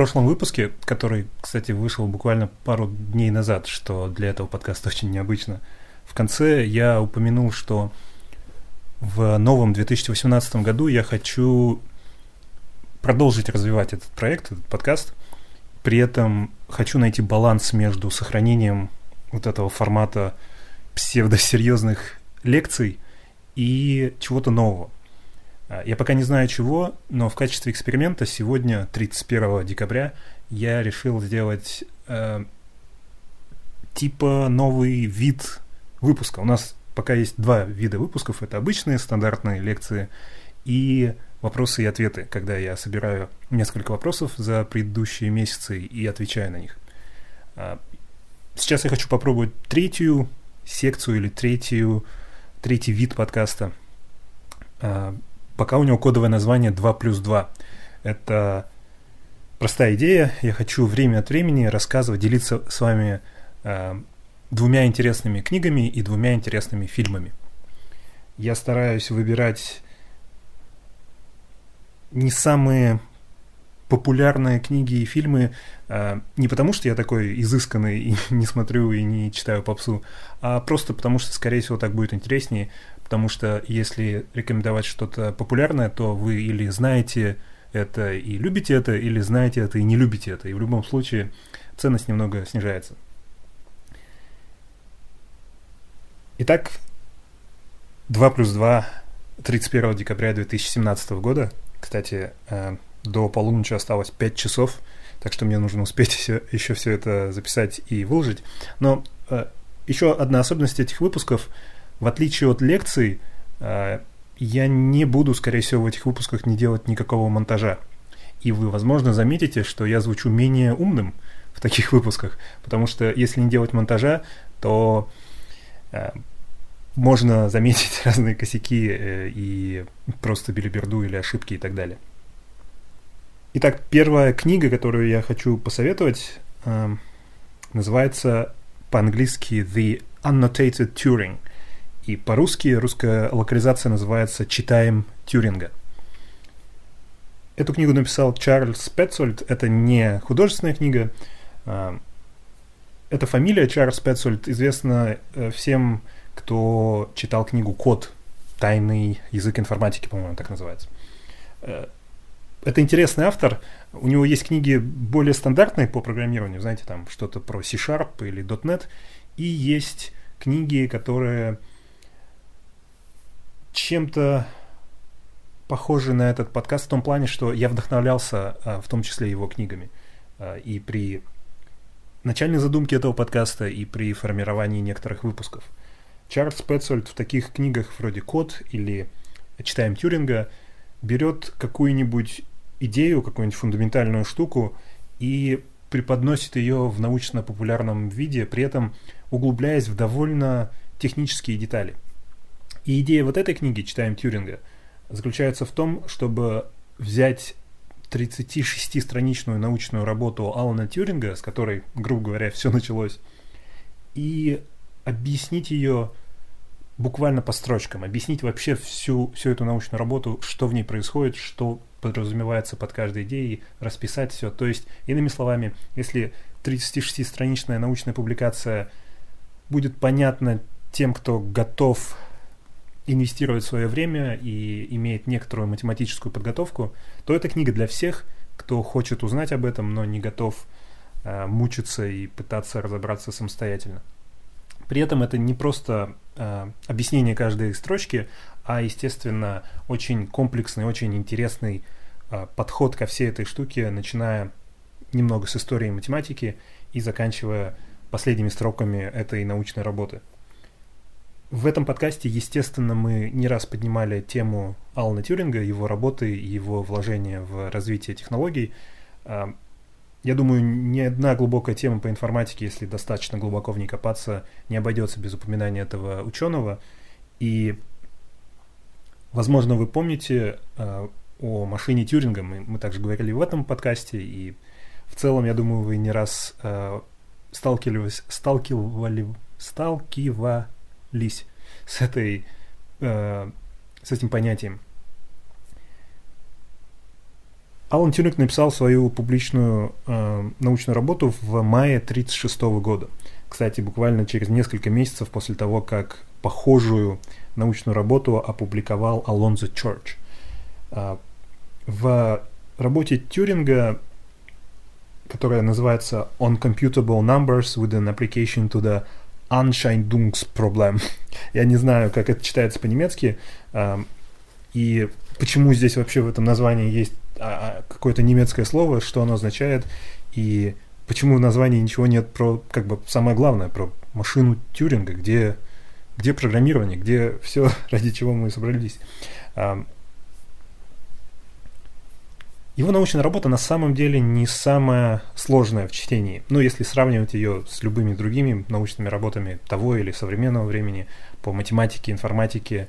прошлом выпуске, который, кстати, вышел буквально пару дней назад, что для этого подкаста очень необычно, в конце я упомянул, что в новом 2018 году я хочу продолжить развивать этот проект, этот подкаст. При этом хочу найти баланс между сохранением вот этого формата псевдосерьезных лекций и чего-то нового. А, я пока не знаю чего, но в качестве эксперимента сегодня, 31 декабря, я решил сделать э, типа новый вид выпуска. У нас пока есть два вида выпусков. Это обычные стандартные лекции и вопросы и ответы, когда я собираю несколько вопросов за предыдущие месяцы и отвечаю на них. А, сейчас я хочу попробовать третью секцию или третью, третий вид подкаста. Пока у него кодовое название 2 плюс 2. Это простая идея. Я хочу время от времени рассказывать, делиться с вами а, двумя интересными книгами и двумя интересными фильмами. Я стараюсь выбирать не самые популярные книги и фильмы э, не потому, что я такой изысканный и не смотрю и не читаю попсу, а просто потому, что, скорее всего, так будет интереснее, потому что если рекомендовать что-то популярное, то вы или знаете это и любите это, или знаете это и не любите это, и в любом случае ценность немного снижается. Итак, 2 плюс 2 31 декабря 2017 года. Кстати, э, до полуночи осталось 5 часов, так что мне нужно успеть все, еще все это записать и выложить. Но э, еще одна особенность этих выпусков, в отличие от лекций, э, я не буду, скорее всего, в этих выпусках не делать никакого монтажа. И вы, возможно, заметите, что я звучу менее умным в таких выпусках, потому что если не делать монтажа, то можно заметить разные косяки э, и просто билиберду или ошибки и так далее. Итак, первая книга, которую я хочу посоветовать, э, называется по-английски The Annotated Turing. И по-русски русская локализация называется «Читаем Тюринга». Эту книгу написал Чарльз Петцольд. Это не художественная книга. Э, эта фамилия Чарльз Петцольд известна всем кто читал книгу «Код. Тайный язык информатики», по-моему, так называется. Это интересный автор. У него есть книги более стандартные по программированию, знаете, там что-то про C-Sharp или .NET, и есть книги, которые чем-то похожи на этот подкаст в том плане, что я вдохновлялся а, в том числе его книгами. А, и при начальной задумке этого подкаста, и при формировании некоторых выпусков – Чарльз Петцольд в таких книгах вроде «Код» или «Читаем Тюринга» берет какую-нибудь идею, какую-нибудь фундаментальную штуку и преподносит ее в научно-популярном виде, при этом углубляясь в довольно технические детали. И идея вот этой книги «Читаем Тюринга» заключается в том, чтобы взять 36-страничную научную работу Алана Тюринга, с которой, грубо говоря, все началось, и объяснить ее буквально по строчкам, объяснить вообще всю, всю эту научную работу, что в ней происходит, что подразумевается под каждой идеей, расписать все. То есть, иными словами, если 36-страничная научная публикация будет понятна тем, кто готов инвестировать свое время и имеет некоторую математическую подготовку, то эта книга для всех, кто хочет узнать об этом, но не готов э, мучиться и пытаться разобраться самостоятельно. При этом это не просто э, объяснение каждой строчки, а, естественно, очень комплексный, очень интересный э, подход ко всей этой штуке, начиная немного с истории математики и заканчивая последними строками этой научной работы. В этом подкасте, естественно, мы не раз поднимали тему Алана Тюринга, его работы и его вложения в развитие технологий. Э, я думаю, ни одна глубокая тема по информатике, если достаточно глубоко в ней копаться, не обойдется без упоминания этого ученого. И, возможно, вы помните э, о машине Тюринга, мы, мы также говорили в этом подкасте, и в целом, я думаю, вы не раз э, сталкивались, сталкивали, сталкивались с этой, э, с этим понятием. Алан Тюринг написал свою публичную э, научную работу в мае 1936 года. Кстати, буквально через несколько месяцев после того, как похожую научную работу опубликовал Алонзо Чорч. Э, в работе Тюринга, которая называется On Computable Numbers with an Application to the Anscheinungsproblem. Я не знаю, как это читается по-немецки, э, и почему здесь вообще в этом названии есть а, а, какое-то немецкое слово, что оно означает, и почему в названии ничего нет про, как бы, самое главное, про машину Тюринга, где, где программирование, где все, ради чего мы собрались. Его научная работа на самом деле не самая сложная в чтении. Ну, если сравнивать ее с любыми другими научными работами того или современного времени по математике, информатике,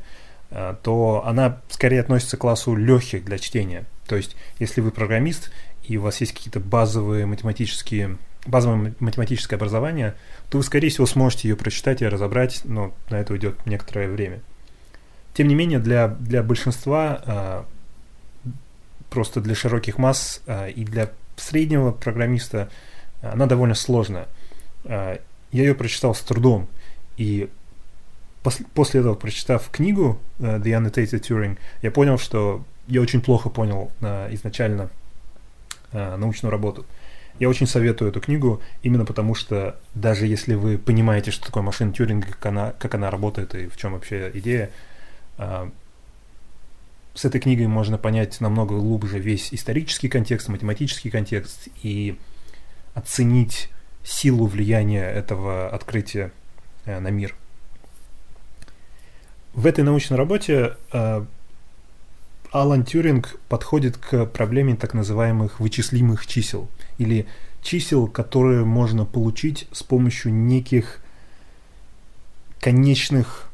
то она скорее относится к классу легких для чтения. То есть, если вы программист, и у вас есть какие-то базовые математические, базовое математическое образование, то вы, скорее всего, сможете ее прочитать и разобрать, но на это уйдет некоторое время. Тем не менее, для, для большинства, а, просто для широких масс а, и для среднего программиста она довольно сложная. А, я ее прочитал с трудом, и после этого, прочитав книгу The Annotated Turing, я понял, что я очень плохо понял изначально научную работу. Я очень советую эту книгу, именно потому что даже если вы понимаете, что такое машина Тюринга, как она, как она работает и в чем вообще идея, э, с этой книгой можно понять намного глубже весь исторический контекст, математический контекст и оценить силу влияния этого открытия э, на мир. В этой научной работе э, Алан Тюринг подходит к проблеме так называемых вычислимых чисел или чисел, которые можно получить с помощью неких конечных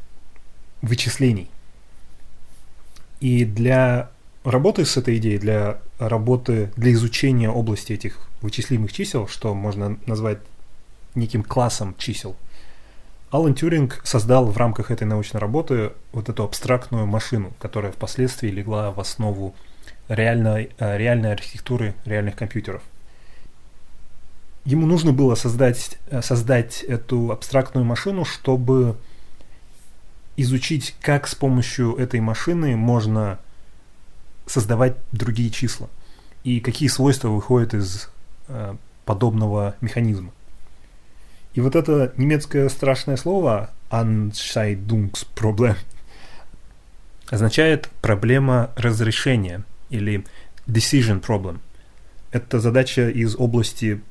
вычислений. И для работы с этой идеей, для работы, для изучения области этих вычислимых чисел, что можно назвать неким классом чисел – Алан Тюринг создал в рамках этой научной работы вот эту абстрактную машину, которая впоследствии легла в основу реальной, э, реальной архитектуры реальных компьютеров. Ему нужно было создать, э, создать эту абстрактную машину, чтобы изучить, как с помощью этой машины можно создавать другие числа и какие свойства выходят из э, подобного механизма. И вот это немецкое страшное слово Anscheidungsproblem означает проблема разрешения или decision problem. Это задача из области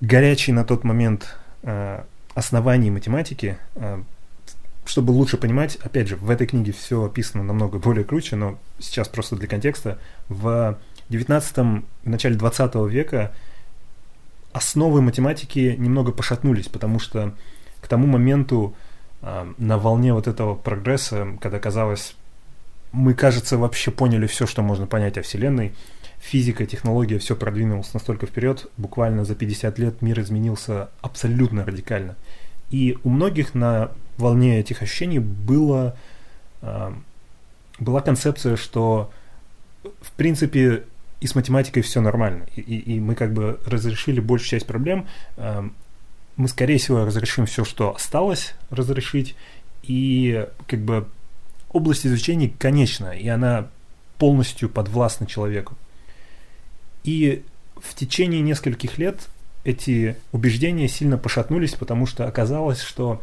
горячей на тот момент э, оснований математики. Э, чтобы лучше понимать, опять же, в этой книге все описано намного более круче, но сейчас просто для контекста. В 19 в начале 20 века основы математики немного пошатнулись, потому что к тому моменту э, на волне вот этого прогресса, когда казалось, мы, кажется, вообще поняли все, что можно понять о Вселенной, физика, технология, все продвинулось настолько вперед, буквально за 50 лет мир изменился абсолютно радикально. И у многих на волне этих ощущений было, э, была концепция, что в принципе и с математикой все нормально. И, и, и мы как бы разрешили большую часть проблем. Эм, мы, скорее всего, разрешим все, что осталось разрешить. И как бы область изучения конечна, и она полностью подвластна человеку. И в течение нескольких лет эти убеждения сильно пошатнулись, потому что оказалось, что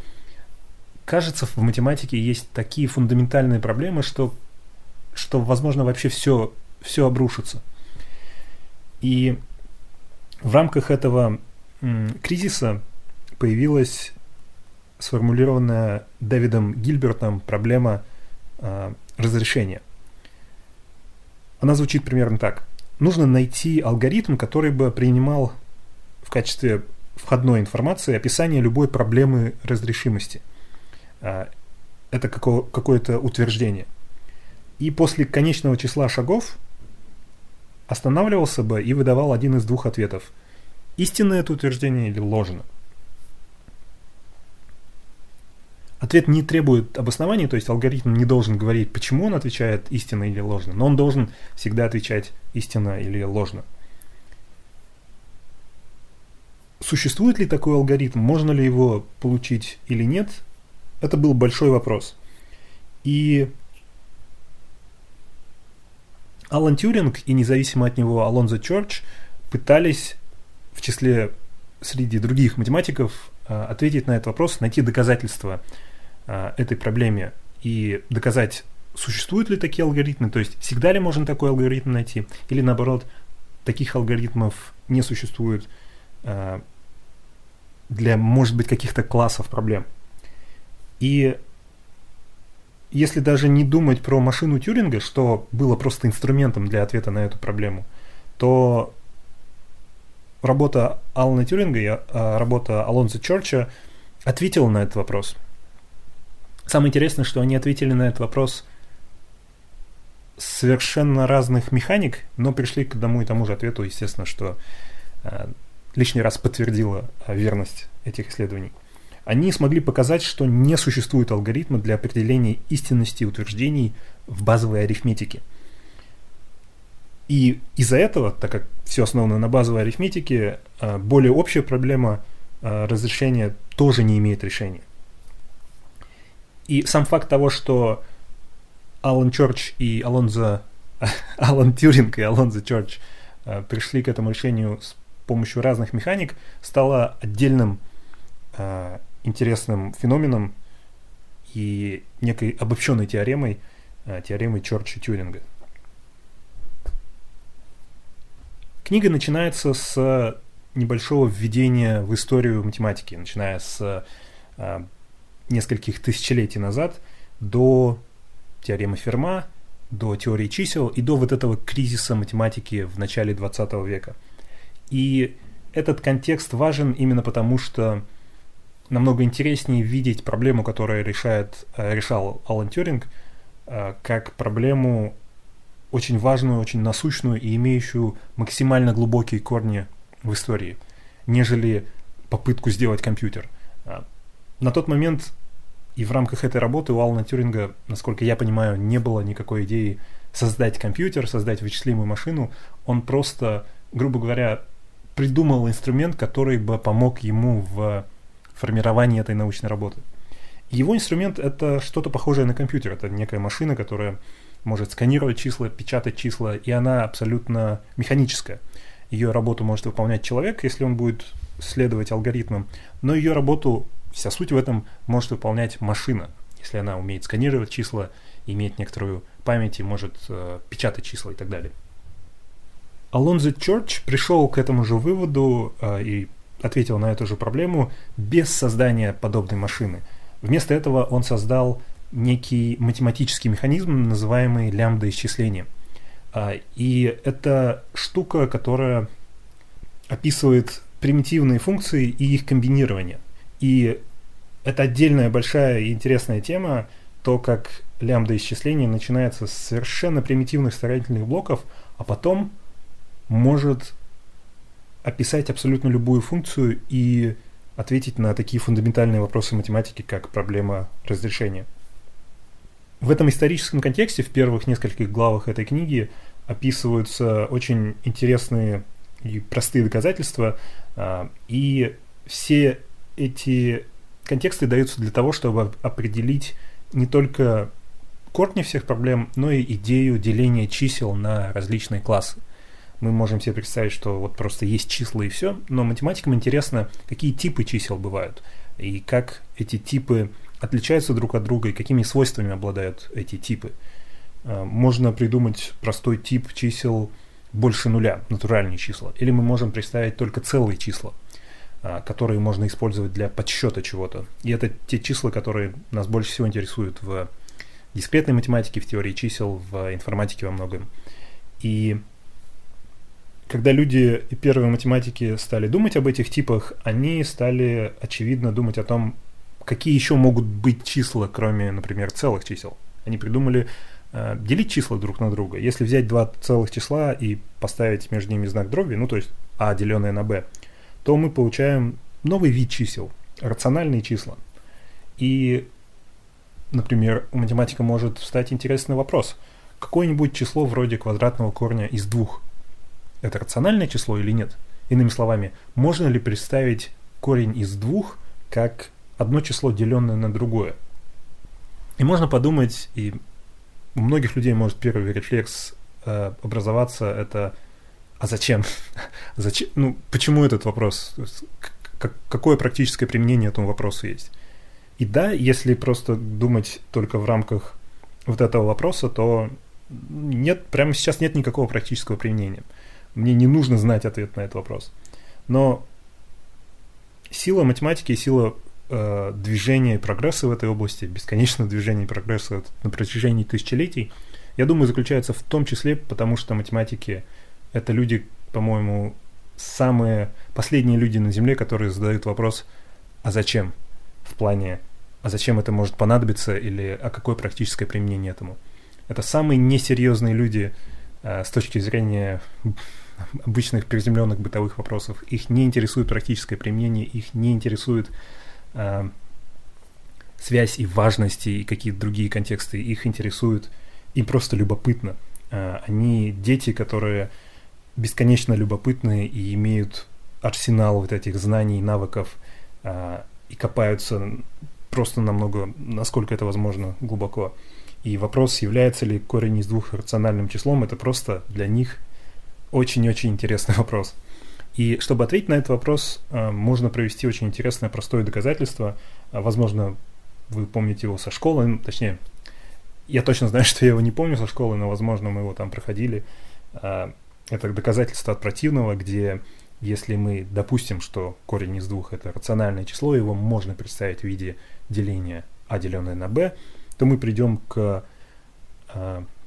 кажется, в математике есть такие фундаментальные проблемы, что, что возможно, вообще все, все обрушится. И в рамках этого кризиса появилась сформулированная Дэвидом Гильбертом проблема э, разрешения. Она звучит примерно так. Нужно найти алгоритм, который бы принимал в качестве входной информации описание любой проблемы разрешимости. Э, это какое-то утверждение. И после конечного числа шагов останавливался бы и выдавал один из двух ответов. Истинное это утверждение или ложно? Ответ не требует обоснования, то есть алгоритм не должен говорить, почему он отвечает истинно или ложно, но он должен всегда отвечать истинно или ложно. Существует ли такой алгоритм, можно ли его получить или нет, это был большой вопрос. И Алан Тюринг и независимо от него Алонзо Чорч пытались в числе среди других математиков а, ответить на этот вопрос, найти доказательства а, этой проблеме и доказать, существуют ли такие алгоритмы, то есть всегда ли можно такой алгоритм найти, или наоборот, таких алгоритмов не существует а, для, может быть, каких-то классов проблем. И если даже не думать про машину Тюринга, что было просто инструментом для ответа на эту проблему, то работа Алана Тюринга и а, работа Алонзо Чорча ответила на этот вопрос. Самое интересное, что они ответили на этот вопрос совершенно разных механик, но пришли к одному и тому же ответу, естественно, что э, лишний раз подтвердило верность этих исследований. Они смогли показать, что не существует алгоритма для определения истинности утверждений в базовой арифметике – и из-за этого, так как все основано на базовой арифметике, а, более общая проблема а, разрешения тоже не имеет решения. И сам факт того, что Алан Чорч и Алонзо, Алан Тюринг и Алонзо Чорч а, пришли к этому решению с помощью разных механик, стало отдельным интересным феноменом и некой обобщенной теоремой, теоремой Чорча-Тюринга. Книга начинается с небольшого введения в историю математики, начиная с э, нескольких тысячелетий назад до теоремы Ферма, до теории чисел и до вот этого кризиса математики в начале 20 века. И этот контекст важен именно потому, что намного интереснее видеть проблему, которую решает, э, решал Алан Тюринг, э, как проблему очень важную, очень насущную и имеющую максимально глубокие корни в истории, нежели попытку сделать компьютер. А, на тот момент и в рамках этой работы у Алана Тюринга, насколько я понимаю, не было никакой идеи создать компьютер, создать вычислимую машину. Он просто, грубо говоря, придумал инструмент, который бы помог ему в формировании этой научной работы. Его инструмент это что-то похожее на компьютер. Это некая машина, которая может сканировать числа, печатать числа, и она абсолютно механическая. Ее работу может выполнять человек, если он будет следовать алгоритмам, но ее работу, вся суть в этом, может выполнять машина, если она умеет сканировать числа, имеет некоторую память и может э, печатать числа и так далее. Алонзо Чорч пришел к этому же выводу э, и ответил на эту же проблему без создания подобной машины. Вместо этого он создал некий математический механизм, называемый лямбда-исчислением. А, и это штука, которая описывает примитивные функции и их комбинирование. И это отдельная большая и интересная тема, то, как лямбда-исчисление начинается с совершенно примитивных строительных блоков, а потом может описать абсолютно любую функцию и ответить на такие фундаментальные вопросы математики, как проблема разрешения. В этом историческом контексте в первых нескольких главах этой книги описываются очень интересные и простые доказательства, а, и все эти контексты даются для того, чтобы определить не только корни всех проблем, но и идею деления чисел на различные классы. Мы можем себе представить, что вот просто есть числа и все, но математикам интересно, какие типы чисел бывают, и как эти типы отличаются друг от друга и какими свойствами обладают эти типы. А, можно придумать простой тип чисел больше нуля, натуральные числа. Или мы можем представить только целые числа, а, которые можно использовать для подсчета чего-то. И это те числа, которые нас больше всего интересуют в дискретной математике, в теории чисел, в информатике во многом. И когда люди и первые математики стали думать об этих типах, они стали, очевидно, думать о том, какие еще могут быть числа, кроме, например, целых чисел. Они придумали э, делить числа друг на друга. Если взять два целых числа и поставить между ними знак дроби, ну то есть а деленное на b, то мы получаем новый вид чисел, рациональные числа. И например, у математика может встать интересный вопрос. Какое-нибудь число вроде квадратного корня из двух – это рациональное число или нет? Иными словами, можно ли представить корень из двух как одно число, деленное на другое? И можно подумать, и у многих людей может первый рефлекс э, образоваться, это а зачем? зачем? Ну, почему этот вопрос? какое практическое применение этому вопросу есть? И да, если просто думать только в рамках вот этого вопроса, то нет, прямо сейчас нет никакого практического применения. Мне не нужно знать ответ на этот вопрос. Но сила математики и сила э, движения и прогресса в этой области, бесконечного движения и прогресса на протяжении тысячелетий, я думаю, заключается в том числе, потому что математики — это люди, по-моему, самые последние люди на Земле, которые задают вопрос «а зачем?» в плане «а зачем это может понадобиться?» или «а какое практическое применение этому?» Это самые несерьезные люди э, с точки зрения обычных приземленных бытовых вопросов. Их не интересует практическое применение, их не интересует э, связь и важность и какие-то другие контексты. Их интересует, им просто любопытно. Э, они дети, которые бесконечно любопытные и имеют арсенал вот этих знаний, навыков э, и копаются просто намного, насколько это возможно, глубоко. И вопрос, является ли корень из двух рациональным числом, это просто для них очень-очень интересный вопрос. И чтобы ответить на этот вопрос, э, можно провести очень интересное простое доказательство. Э, возможно, вы помните его со школы, точнее, я точно знаю, что я его не помню со школы, но, возможно, мы его там проходили. Э, это доказательство от противного, где если мы допустим, что корень из двух это рациональное число, его можно представить в виде деления а деленное на b, то мы придем к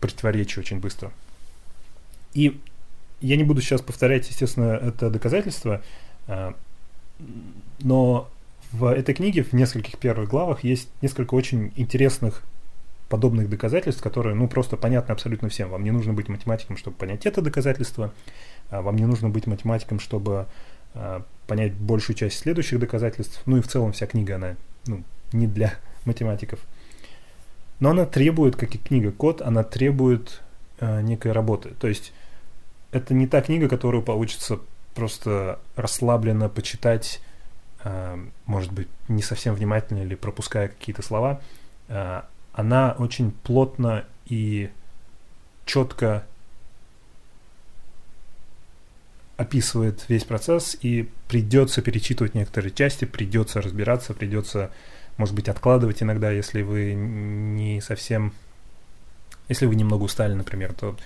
противоречию очень быстро. И я не буду сейчас повторять, естественно, это доказательство, а, но в этой книге, в нескольких первых главах, есть несколько очень интересных подобных доказательств, которые, ну, просто понятны абсолютно всем. Вам не нужно быть математиком, чтобы понять это доказательство, а вам не нужно быть математиком, чтобы а, понять большую часть следующих доказательств. Ну и в целом вся книга, она ну, не для математиков. Но она требует, как и книга Код, она требует э, некой работы. То есть это не та книга, которую получится просто расслабленно почитать, э, может быть, не совсем внимательно или пропуская какие-то слова. Э, она очень плотно и четко описывает весь процесс, и придется перечитывать некоторые части, придется разбираться, придется, может быть, откладывать иногда, если вы не совсем... Если вы немного устали, например, то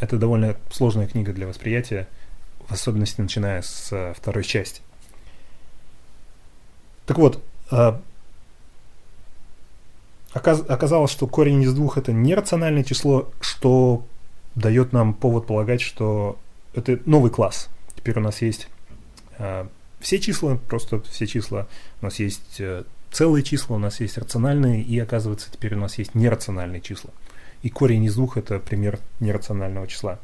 это довольно сложная книга для восприятия, в особенности начиная с uh, второй части. Так вот, оказ оказалось, что корень из двух это нерациональное число, что дает нам повод полагать, что это новый класс. Теперь у нас есть uh, все числа, просто все числа. У нас есть целые числа, у нас есть рациональные, и оказывается, теперь у нас есть нерациональные числа и корень из двух это пример нерационального числа.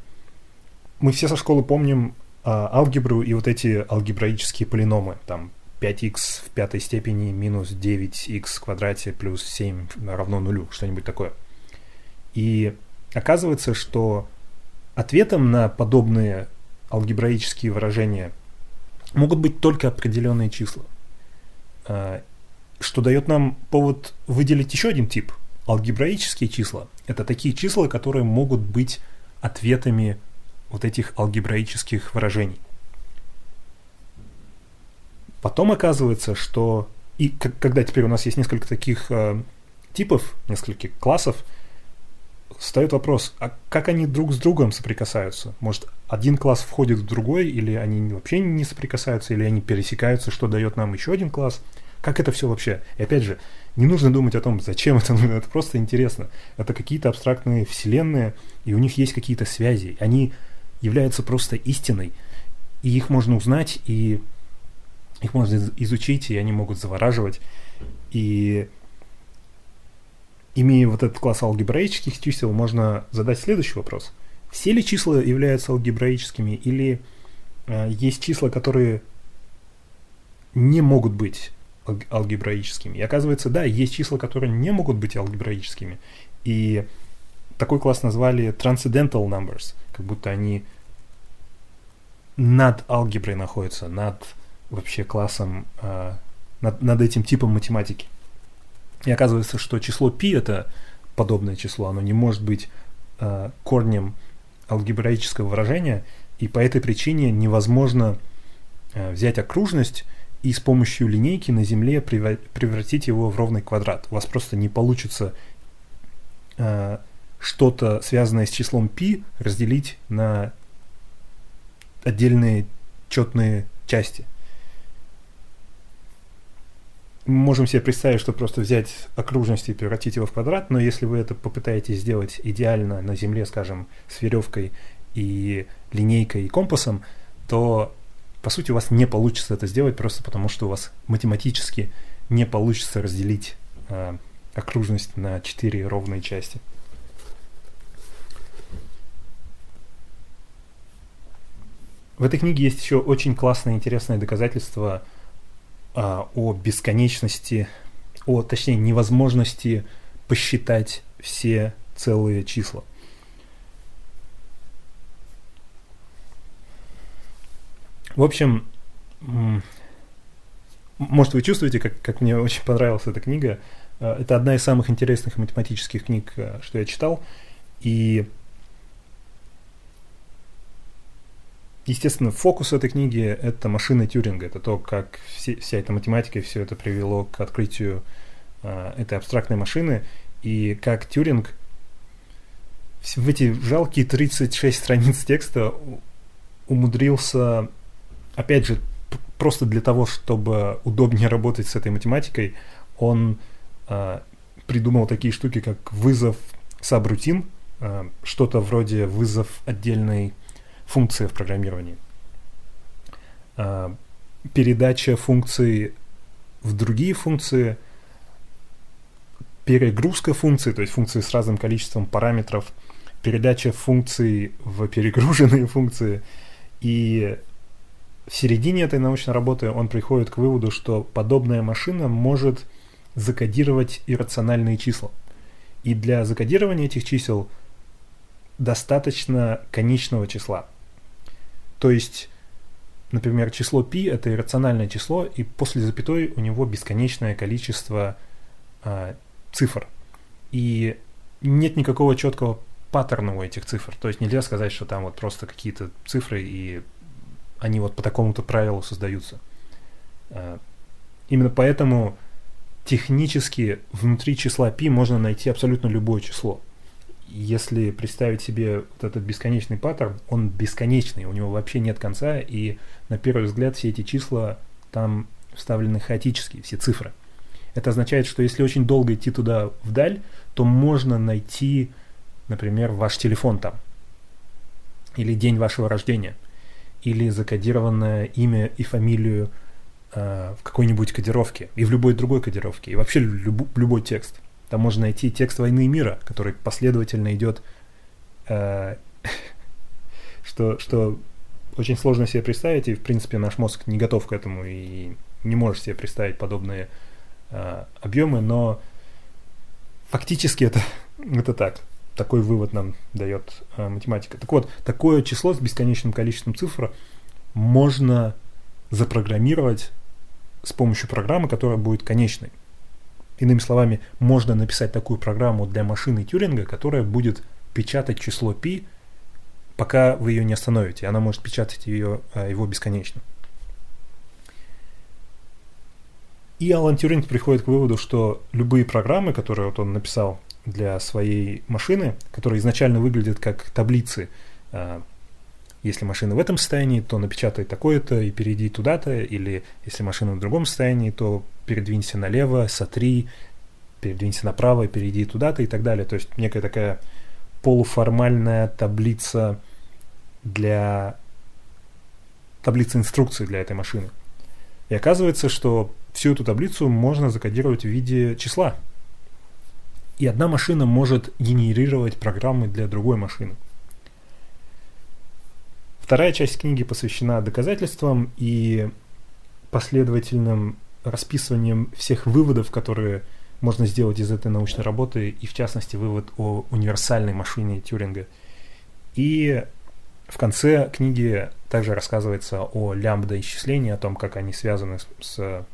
Мы все со школы помним а, алгебру и вот эти алгебраические полиномы, там 5х в пятой степени минус 9х в квадрате плюс 7 равно нулю, что-нибудь такое. И оказывается, что ответом на подобные алгебраические выражения могут быть только определенные числа, а, что дает нам повод выделить еще один тип – Алгебраические числа – это такие числа, которые могут быть ответами вот этих алгебраических выражений. Потом оказывается, что и когда теперь у нас есть несколько таких э, типов, несколько классов, встает вопрос, а как они друг с другом соприкасаются? Может, один класс входит в другой, или они вообще не соприкасаются, или они пересекаются, что дает нам еще один класс – как это все вообще? И опять же, не нужно думать о том, зачем это нужно, это просто интересно. Это какие-то абстрактные вселенные, и у них есть какие-то связи. Они являются просто истиной, и их можно узнать, и их можно изучить, и они могут завораживать. И имея вот этот класс алгебраических чисел, можно задать следующий вопрос. Все ли числа являются алгебраическими, или э, есть числа, которые не могут быть алгебраическими. И оказывается, да, есть числа, которые не могут быть алгебраическими. И такой класс назвали transcendental numbers, как будто они над алгеброй находятся, над вообще классом, э, над, над этим типом математики. И оказывается, что число π это подобное число, оно не может быть э, корнем алгебраического выражения, и по этой причине невозможно э, взять окружность и с помощью линейки на Земле превратить его в ровный квадрат. У вас просто не получится э, что-то, связанное с числом π, разделить на отдельные четные части. Мы можем себе представить, что просто взять окружность и превратить его в квадрат, но если вы это попытаетесь сделать идеально на Земле, скажем, с веревкой и линейкой и компасом, то по сути у вас не получится это сделать просто потому, что у вас математически не получится разделить э, окружность на четыре ровные части. В этой книге есть еще очень классное интересное доказательство а, о бесконечности, о, точнее, невозможности посчитать все целые числа. В общем, может, вы чувствуете, как, как мне очень понравилась эта книга. А, это одна из самых интересных математических книг, а, что я читал. И Естественно, фокус этой книги – это машина Тьюринга, это то, как все, вся эта математика и все это привело к открытию э, этой абстрактной машины, и как Тьюринг в эти жалкие 36 страниц текста умудрился, опять же, просто для того, чтобы удобнее работать с этой математикой, он э, придумал такие штуки, как вызов сабрутин, э, что-то вроде вызов отдельной функция в программировании. А, передача функции в другие функции, перегрузка функций, то есть функции с разным количеством параметров, передача функций в перегруженные функции. И в середине этой научной работы он приходит к выводу, что подобная машина может закодировать иррациональные числа. И для закодирования этих чисел достаточно конечного числа. То есть, например, число π это иррациональное число, и после запятой у него бесконечное количество э, цифр. И нет никакого четкого паттерна у этих цифр. То есть нельзя сказать, что там вот просто какие-то цифры, и они вот по такому-то правилу создаются. Э, именно поэтому технически внутри числа π можно найти абсолютно любое число если представить себе вот этот бесконечный паттерн, он бесконечный, у него вообще нет конца, и на первый взгляд все эти числа там вставлены хаотически, все цифры. Это означает, что если очень долго идти туда вдаль, то можно найти, например, ваш телефон там, или день вашего рождения, или закодированное имя и фамилию э, в какой-нибудь кодировке, и в любой другой кодировке, и вообще люб, любой текст. Там можно найти текст «Войны и мира», который последовательно идет, э, что, что очень сложно себе представить, и, в принципе, наш мозг не готов к этому и не может себе представить подобные э, объемы, но фактически это, это так. Такой вывод нам дает э, математика. Так вот, такое число с бесконечным количеством цифр можно запрограммировать с помощью программы, которая будет конечной. Иными словами, можно написать такую программу для машины Тюринга, которая будет печатать число π, пока вы ее не остановите. Она может печатать ее, а, его бесконечно. И Алан Тюринг приходит к выводу, что любые программы, которые вот он написал для своей машины, которые изначально выглядят как таблицы, а, если машина в этом состоянии, то напечатай такое-то и перейди туда-то, или если машина в другом состоянии, то передвинься налево, сотри, передвинься направо, перейди туда-то и так далее. То есть некая такая полуформальная таблица для таблица инструкций для этой машины. И оказывается, что всю эту таблицу можно закодировать в виде числа. И одна машина может генерировать программы для другой машины. Вторая часть книги посвящена доказательствам и последовательным расписыванием всех выводов, которые можно сделать из этой научной работы, и в частности вывод о универсальной машине Тюринга. И в конце книги также рассказывается о лямбда-исчислении, о том, как они связаны с, с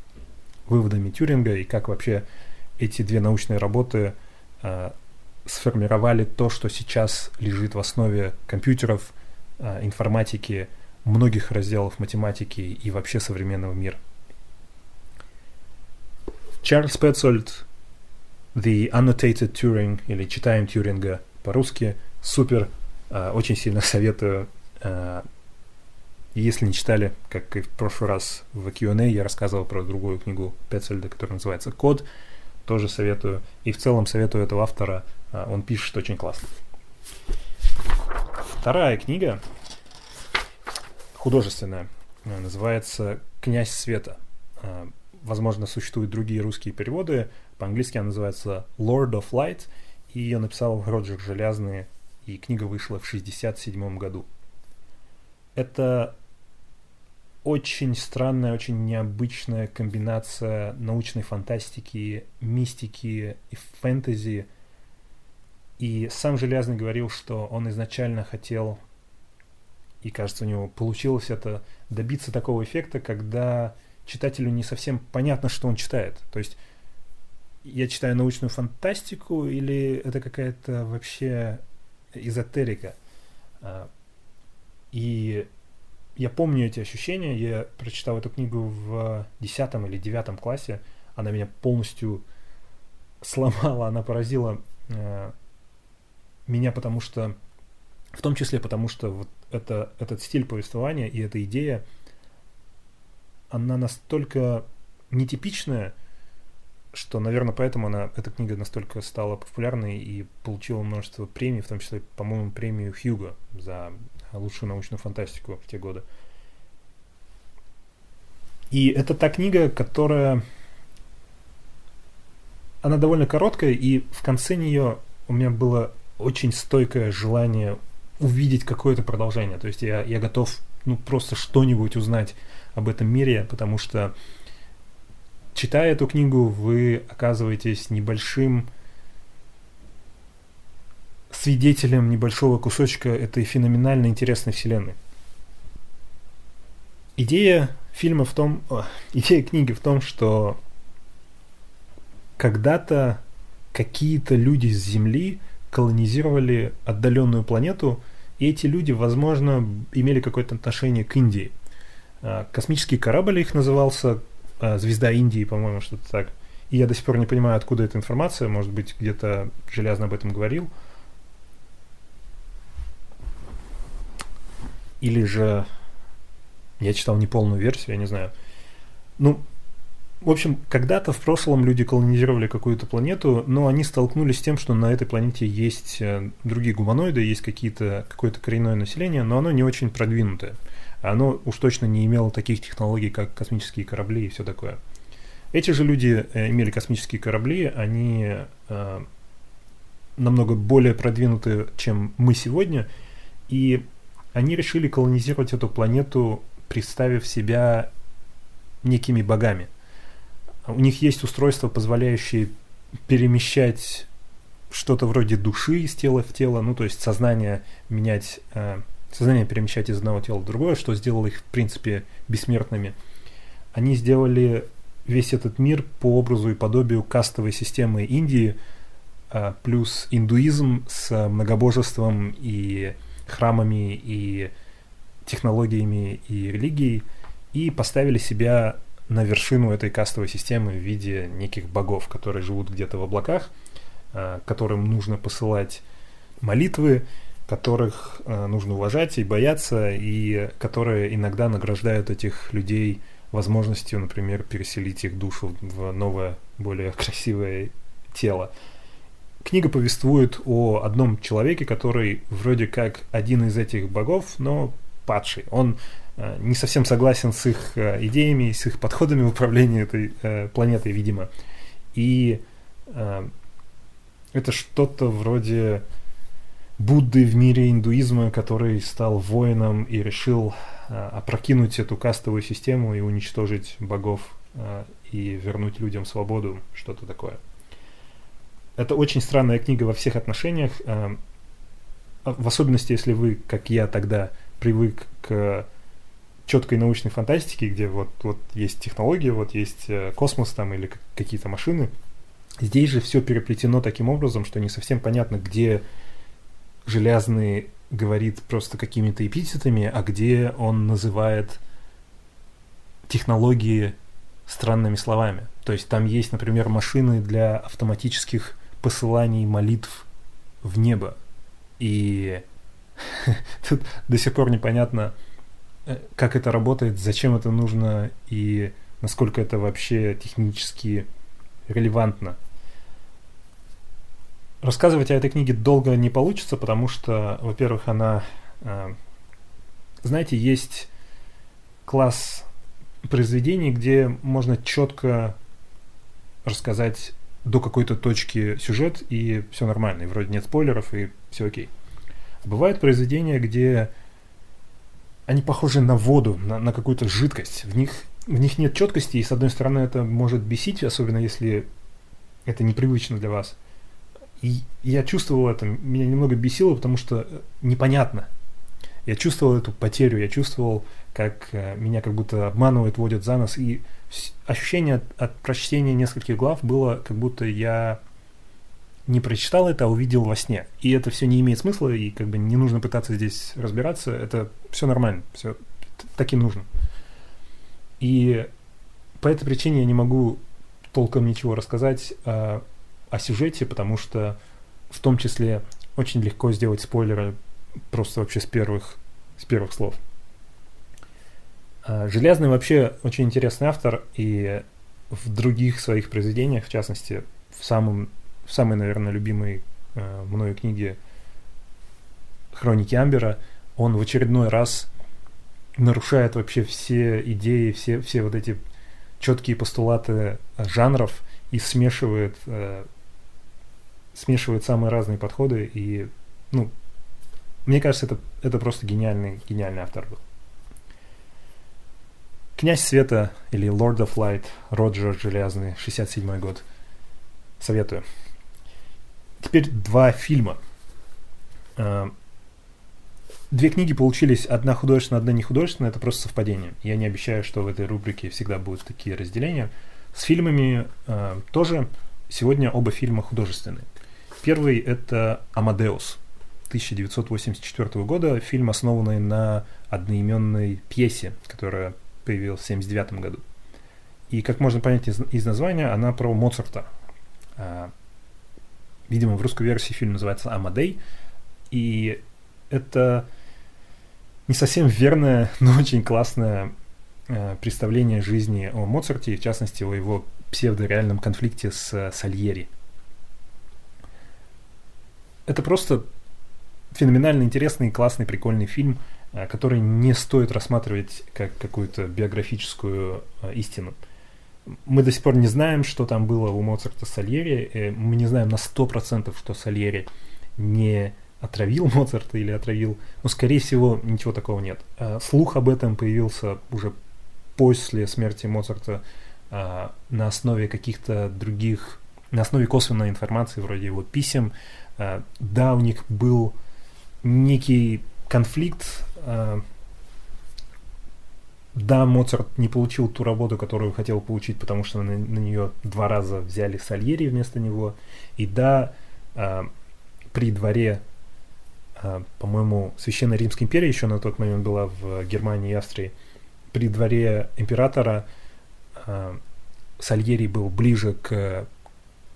выводами Тюринга и как вообще эти две научные работы сформировали то, что сейчас лежит в основе компьютеров, э, информатики, многих разделов математики и вообще современного мира. Чарльз Петцольд The Annotated Turing или Читаем Тюринга по-русски. Супер. Uh, очень сильно советую. Если не читали, как и в прошлый раз в Q&A, я рассказывал про другую книгу Петцельда, которая называется «Код». Тоже советую. И в целом советую этого автора. Uh, он пишет очень классно. Вторая книга, художественная, называется «Князь света». Возможно, существуют другие русские переводы. По-английски она называется Lord of Light, и ее написал Роджер Железный, и книга вышла в 1967 году. Это очень странная, очень необычная комбинация научной фантастики, мистики и фэнтези. И сам Железный говорил, что он изначально хотел, и кажется, у него получилось это, добиться такого эффекта, когда читателю не совсем понятно, что он читает. То есть я читаю научную фантастику или это какая-то вообще эзотерика. А, и я помню эти ощущения. Я прочитал эту книгу в десятом или девятом классе. Она меня полностью сломала, она поразила а, меня, потому что, в том числе потому что вот это, этот стиль повествования и эта идея, она настолько нетипичная, что, наверное, поэтому она, эта книга настолько стала популярной и получила множество премий, в том числе, по-моему, премию Хьюго за лучшую научную фантастику в те годы. И это та книга, которая... Она довольно короткая, и в конце нее у меня было очень стойкое желание увидеть какое-то продолжение. То есть я, я готов ну, просто что-нибудь узнать об этом мире, потому что читая эту книгу, вы оказываетесь небольшим свидетелем небольшого кусочка этой феноменально интересной вселенной. Идея фильма в том, о, идея книги в том, что когда-то какие-то люди с Земли колонизировали отдаленную планету, и эти люди, возможно, имели какое-то отношение к Индии. А, космический корабль их назывался а, звезда Индии, по-моему, что-то так. И я до сих пор не понимаю, откуда эта информация. Может быть, где-то железно об этом говорил. Или же я читал неполную версию, я не знаю. Ну, в общем, когда-то в прошлом люди колонизировали какую-то планету, но они столкнулись с тем, что на этой планете есть э, другие гуманоиды, есть какие-то, какое-то коренное население, но оно не очень продвинутое оно уж точно не имело таких технологий, как космические корабли и все такое. Эти же люди э, имели космические корабли, они э, намного более продвинуты, чем мы сегодня, и они решили колонизировать эту планету, представив себя некими богами. У них есть устройства, позволяющие перемещать что-то вроде души из тела в тело, ну то есть сознание менять э, сознание перемещать из одного тела в другое, что сделало их, в принципе, бессмертными. Они сделали весь этот мир по образу и подобию кастовой системы Индии, а, плюс индуизм с многобожеством и храмами, и технологиями, и религией, и поставили себя на вершину этой кастовой системы в виде неких богов, которые живут где-то в облаках, а, которым нужно посылать молитвы, которых э, нужно уважать и бояться, и которые иногда награждают этих людей возможностью, например, переселить их душу в новое, более красивое тело. Книга повествует о одном человеке, который вроде как один из этих богов, но падший. Он э, не совсем согласен с их э, идеями, с их подходами в управлении этой э, планетой, видимо. И э, это что-то вроде Будды в мире индуизма, который стал воином и решил опрокинуть эту кастовую систему и уничтожить богов. И вернуть людям свободу, что-то такое. Это очень странная книга во всех отношениях, э, в особенности, если вы, как я тогда, привык к четкой научной фантастике, где вот, вот есть технологии, вот есть э, космос там или какие-то машины. Здесь же все переплетено таким образом, что не совсем понятно, где Железный говорит просто какими-то эпитетами, а где он называет технологии странными словами. То есть там есть, например, машины для автоматических посыланий молитв в небо. И тут до сих пор непонятно, э, как это работает, зачем это нужно и насколько это вообще технически релевантно. Рассказывать о этой книге долго не получится, потому что, во-первых, она... Э, знаете, есть класс произведений, где можно четко рассказать до какой-то точки сюжет, и все нормально, и вроде нет спойлеров, и все окей. Бывают произведения, где они похожи на воду, на, на какую-то жидкость. В них, в них нет четкости, и с одной стороны это может бесить, особенно если это непривычно для вас. И я чувствовал это, меня немного бесило, потому что непонятно. Я чувствовал эту потерю, я чувствовал, как э, меня как будто обманывают, водят за нос, и ощущение от, от прочтения нескольких глав было, как будто я не прочитал это, а увидел во сне. И это все не имеет смысла, и как бы не нужно пытаться здесь разбираться, это все нормально, все так и нужно. И по этой причине я не могу толком ничего рассказать о, о сюжете, потому что в том числе очень легко сделать спойлеры просто вообще с первых, с первых слов. А, Железный вообще очень интересный автор, и в других своих произведениях, в частности, в, самом, в самой, наверное, любимой э, мною книге «Хроники Амбера», он в очередной раз нарушает вообще все идеи, все, все вот эти четкие постулаты жанров и смешивает, э, смешивает самые разные подходы. И, ну, мне кажется, это, это просто гениальный, гениальный автор был. Князь Света или Lord of Light, Роджер Железный, 67 год. Советую. Теперь два фильма. А, две книги получились, одна художественная, одна не художественная, это просто совпадение. Я не обещаю, что в этой рубрике всегда будут такие разделения. С фильмами э, тоже сегодня оба фильма художественные. Первый это «Амадеус» 1984 года, фильм, основанный на одноименной пьесе, которая появилась в 1979 году. И, как можно понять из, из названия, она про Моцарта. А, видимо, в русской версии фильм называется «Амадей». И это не совсем верное, но очень классное э, представление жизни о Моцарте, в частности, о его псевдореальном конфликте с Сальери. Это просто феноменально интересный, классный, прикольный фильм – Э, который не стоит рассматривать как какую-то биографическую э, истину. Мы до сих пор не знаем, что там было у Моцарта с Сальери. Э, мы не знаем на 100%, что Сальери не отравил Моцарта или отравил. Но, скорее всего, ничего такого нет. Слух об этом появился уже после смерти Моцарта на основе каких-то других, на основе косвенной информации, вроде его писем. Да, у них был некий конфликт Э, да, Моцарт не получил ту работу, которую хотел получить, потому что на, на нее два раза взяли Сальери вместо него. И да, э, при дворе, э, по-моему, Священной Римской империи еще на тот момент была в Германии и Австрии, при дворе императора э, Сальери был ближе к,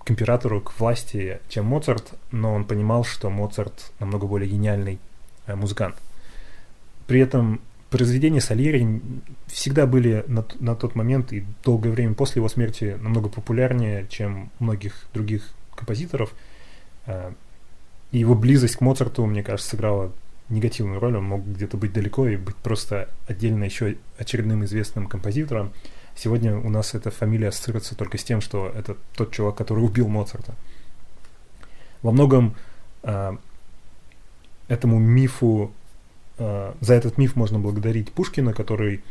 к императору, к власти, чем Моцарт, но он понимал, что Моцарт намного более гениальный э, музыкант. При этом произведения Сальери всегда были на, на тот момент и долгое время после его смерти намного популярнее, чем многих других композиторов. Э, и его близость к Моцарту, мне кажется, сыграла негативную роль. Он мог где-то быть далеко и быть просто отдельно еще очередным известным композитором. Сегодня у нас эта фамилия ассоциируется только с тем, что это тот чувак, который убил Моцарта. Во многом э, этому мифу Э, за этот миф можно благодарить Пушкина, который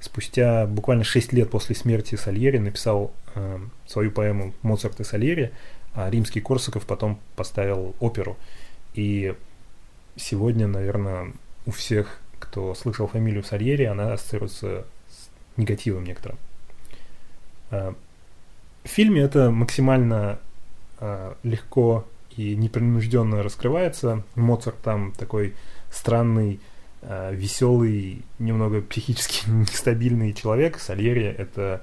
спустя буквально 6 лет после смерти Сальери написал э, свою поэму «Моцарт и Сальери», а римский Корсаков потом поставил оперу. И сегодня, наверное, у всех, кто слышал фамилию Сальери, она ассоциируется негативом некоторым. Э, в фильме это максимально э, легко и непринужденно раскрывается. Моцарт там такой странный, э, веселый, немного психически нестабильный человек. Сальери — это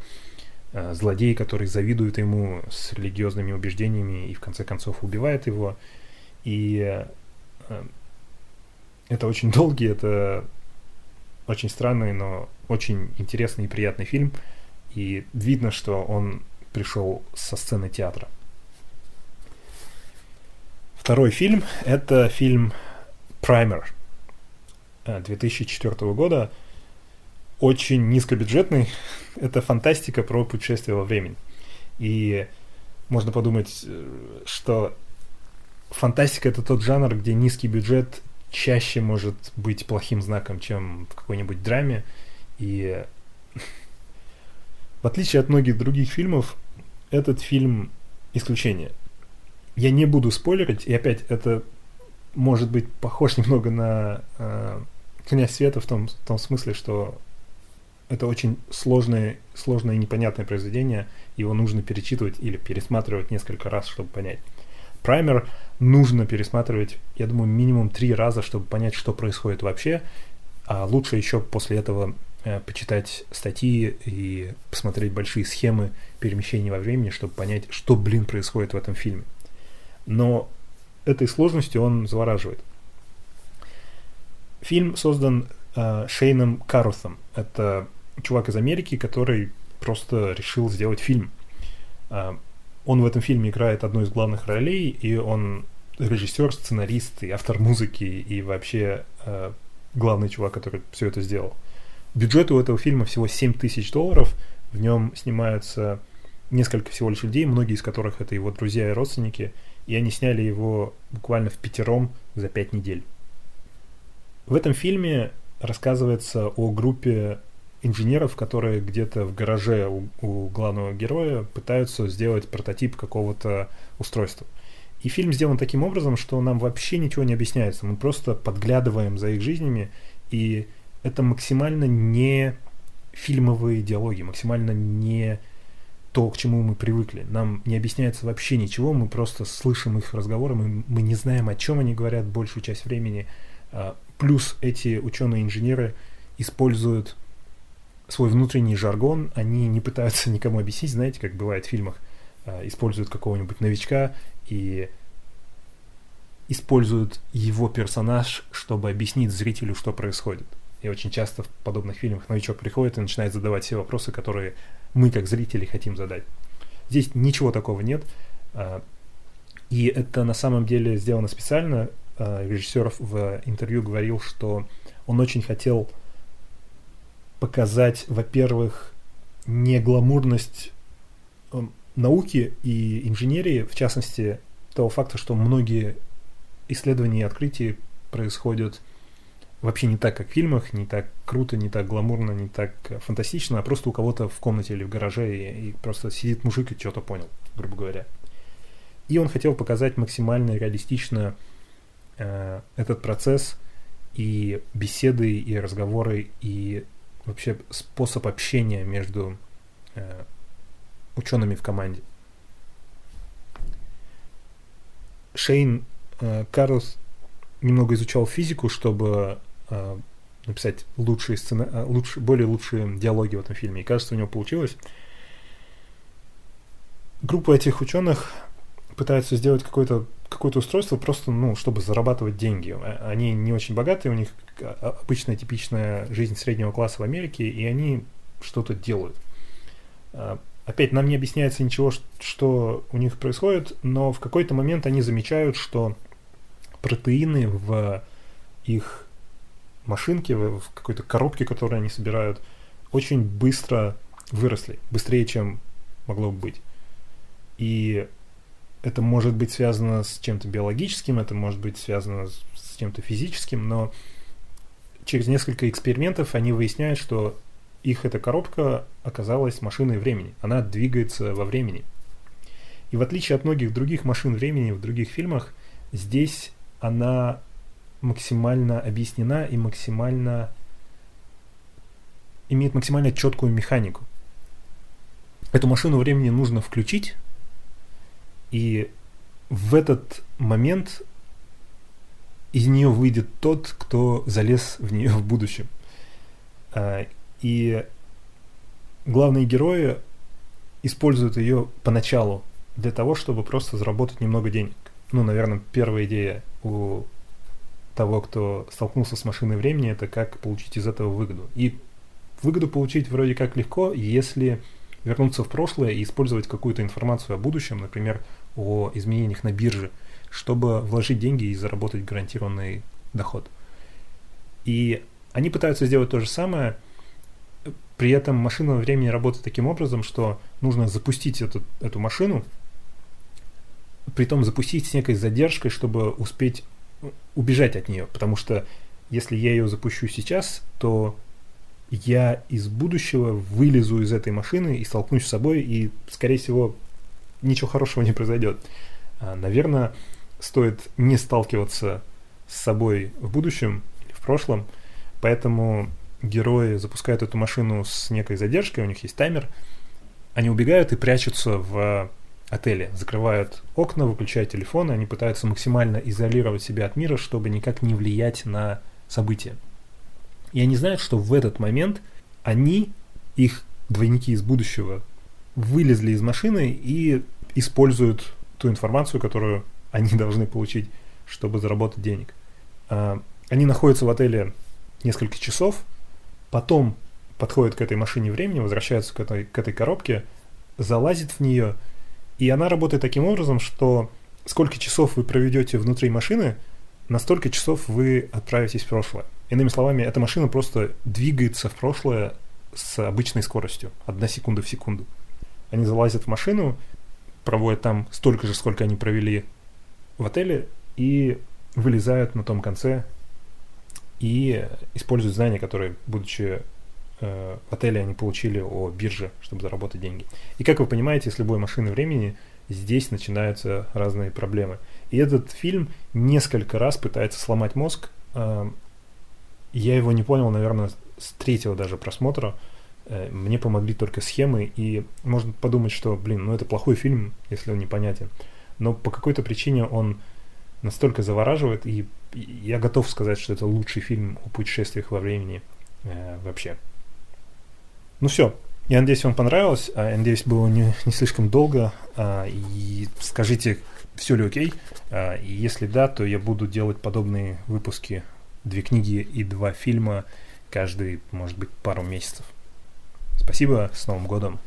злодей, который завидует ему с религиозными убеждениями и в конце концов убивает его. И это очень долгий, это очень странный, но очень интересный и приятный фильм. И видно, что он пришел со сцены театра. Второй фильм – это фильм «Праймер» 2004 э, года. Очень низкобюджетный. Это фантастика про путешествие во времени. И можно подумать, э, что фантастика – это тот жанр, где низкий бюджет чаще может быть плохим знаком, чем в какой-нибудь драме. И в отличие от многих других фильмов, этот фильм исключение я не буду спойлерить, и опять это может быть похож немного на э, «Князь света» в том, в том смысле, что это очень сложное, сложное и непонятное произведение, его нужно перечитывать или пересматривать несколько раз, чтобы понять. Праймер нужно пересматривать, я думаю, минимум три раза, чтобы понять, что происходит вообще, а лучше еще после этого э, почитать статьи и посмотреть большие схемы перемещения во времени, чтобы понять, что, блин, происходит в этом фильме но этой сложностью он завораживает. Фильм создан э, Шейном Карусом. Это чувак из Америки, который просто решил сделать фильм. Э, он в этом фильме играет одну из главных ролей, и он режиссер, сценарист и автор музыки, и вообще э, главный чувак, который все это сделал. Бюджет у этого фильма всего 7 тысяч долларов. В нем снимаются несколько всего лишь людей, многие из которых это его друзья и родственники – и они сняли его буквально в пятером за пять недель. В этом фильме рассказывается о группе инженеров, которые где-то в гараже у, у главного героя пытаются сделать прототип какого-то устройства. И фильм сделан таким образом, что нам вообще ничего не объясняется. Мы просто подглядываем за их жизнями, и это максимально не фильмовые диалоги, максимально не то, к чему мы привыкли. Нам не объясняется вообще ничего, мы просто слышим их разговоры, мы, мы не знаем, о чем они говорят большую часть времени. А, плюс эти ученые-инженеры используют свой внутренний жаргон, они не пытаются никому объяснить, знаете, как бывает в фильмах, а, используют какого-нибудь новичка и используют его персонаж, чтобы объяснить зрителю, что происходит. И очень часто в подобных фильмах новичок приходит и начинает задавать все вопросы, которые мы, как зрители, хотим задать. Здесь ничего такого нет. А, и это на самом деле сделано специально. А, режиссер в интервью говорил, что он очень хотел показать, во-первых, не гламурность эм, науки и инженерии, в частности, того факта, что многие исследования и открытия происходят вообще не так, как в фильмах, не так круто, не так гламурно, не так фантастично, а просто у кого-то в комнате или в гараже и, и просто сидит мужик и что-то понял, грубо говоря. И он хотел показать максимально реалистично э, этот процесс и беседы, и разговоры, и вообще способ общения между э, учеными в команде. Шейн э, Карлс немного изучал физику, чтобы э, написать лучшие сцена... Э, лучше, более лучшие диалоги в этом фильме. И кажется, у него получилось. Группа этих ученых пытаются сделать какое-то какое-то устройство просто, ну, чтобы зарабатывать деньги. А, они не очень богатые, у них а, обычная типичная жизнь среднего класса в Америке, и они что-то делают. А, опять нам не объясняется ничего, что у них происходит, но в какой-то момент они замечают, что протеины в их машинки, в какой-то коробке, которую они собирают, очень быстро выросли, быстрее, чем могло бы быть. И это может быть связано с чем-то биологическим, это может быть связано с чем-то физическим, но через несколько экспериментов они выясняют, что их эта коробка оказалась машиной времени. Она двигается во времени. И в отличие от многих других машин времени в других фильмах, здесь она максимально объяснена и максимально имеет максимально четкую механику. Эту машину времени нужно включить, и в этот момент из нее выйдет тот, кто залез в нее в будущем. А, и главные герои используют ее поначалу для того, чтобы просто заработать немного денег. Ну, наверное, первая идея у того, кто столкнулся с машиной времени, это как получить из этого выгоду. И выгоду получить вроде как легко, если вернуться в прошлое и использовать какую-то информацию о будущем, например, о изменениях на бирже, чтобы вложить деньги и заработать гарантированный доход. И они пытаются сделать то же самое, при этом машина времени работает таким образом, что нужно запустить эту, эту машину, при том запустить с некой задержкой, чтобы успеть убежать от нее, потому что если я ее запущу сейчас, то я из будущего вылезу из этой машины и столкнусь с собой, и, скорее всего, ничего хорошего не произойдет. А, наверное, стоит не сталкиваться с собой в будущем или в прошлом, поэтому герои запускают эту машину с некой задержкой, у них есть таймер, они убегают и прячутся в отеле, закрывают окна, выключают телефоны, они пытаются максимально изолировать себя от мира, чтобы никак не влиять на события. И они знают, что в этот момент они, их двойники из будущего, вылезли из машины и используют ту информацию, которую они должны получить, чтобы заработать денег. А, они находятся в отеле несколько часов, потом подходят к этой машине времени, возвращаются к этой, к этой коробке, залазят в нее, и она работает таким образом, что сколько часов вы проведете внутри машины, на столько часов вы отправитесь в прошлое. Иными словами, эта машина просто двигается в прошлое с обычной скоростью, одна секунда в секунду. Они залазят в машину, проводят там столько же, сколько они провели в отеле, и вылезают на том конце и используют знания, которые, будучи э, в отеле, они получили о бирже, чтобы заработать деньги. И как вы понимаете, с любой машины времени здесь начинаются разные проблемы. И этот фильм несколько раз пытается сломать мозг, э, я его не понял, наверное, с третьего даже просмотра. Мне помогли только схемы, и можно подумать, что, блин, ну это плохой фильм, если он непонятен. Но по какой-то причине он настолько завораживает, и я готов сказать, что это лучший фильм о путешествиях во времени э, вообще. Ну все, я надеюсь, вам понравилось. А, я надеюсь, было не, не слишком долго. А, и скажите, все ли окей. А, и если да, то я буду делать подобные выпуски две книги и два фильма каждый, может быть, пару месяцев. Спасибо, с Новым годом!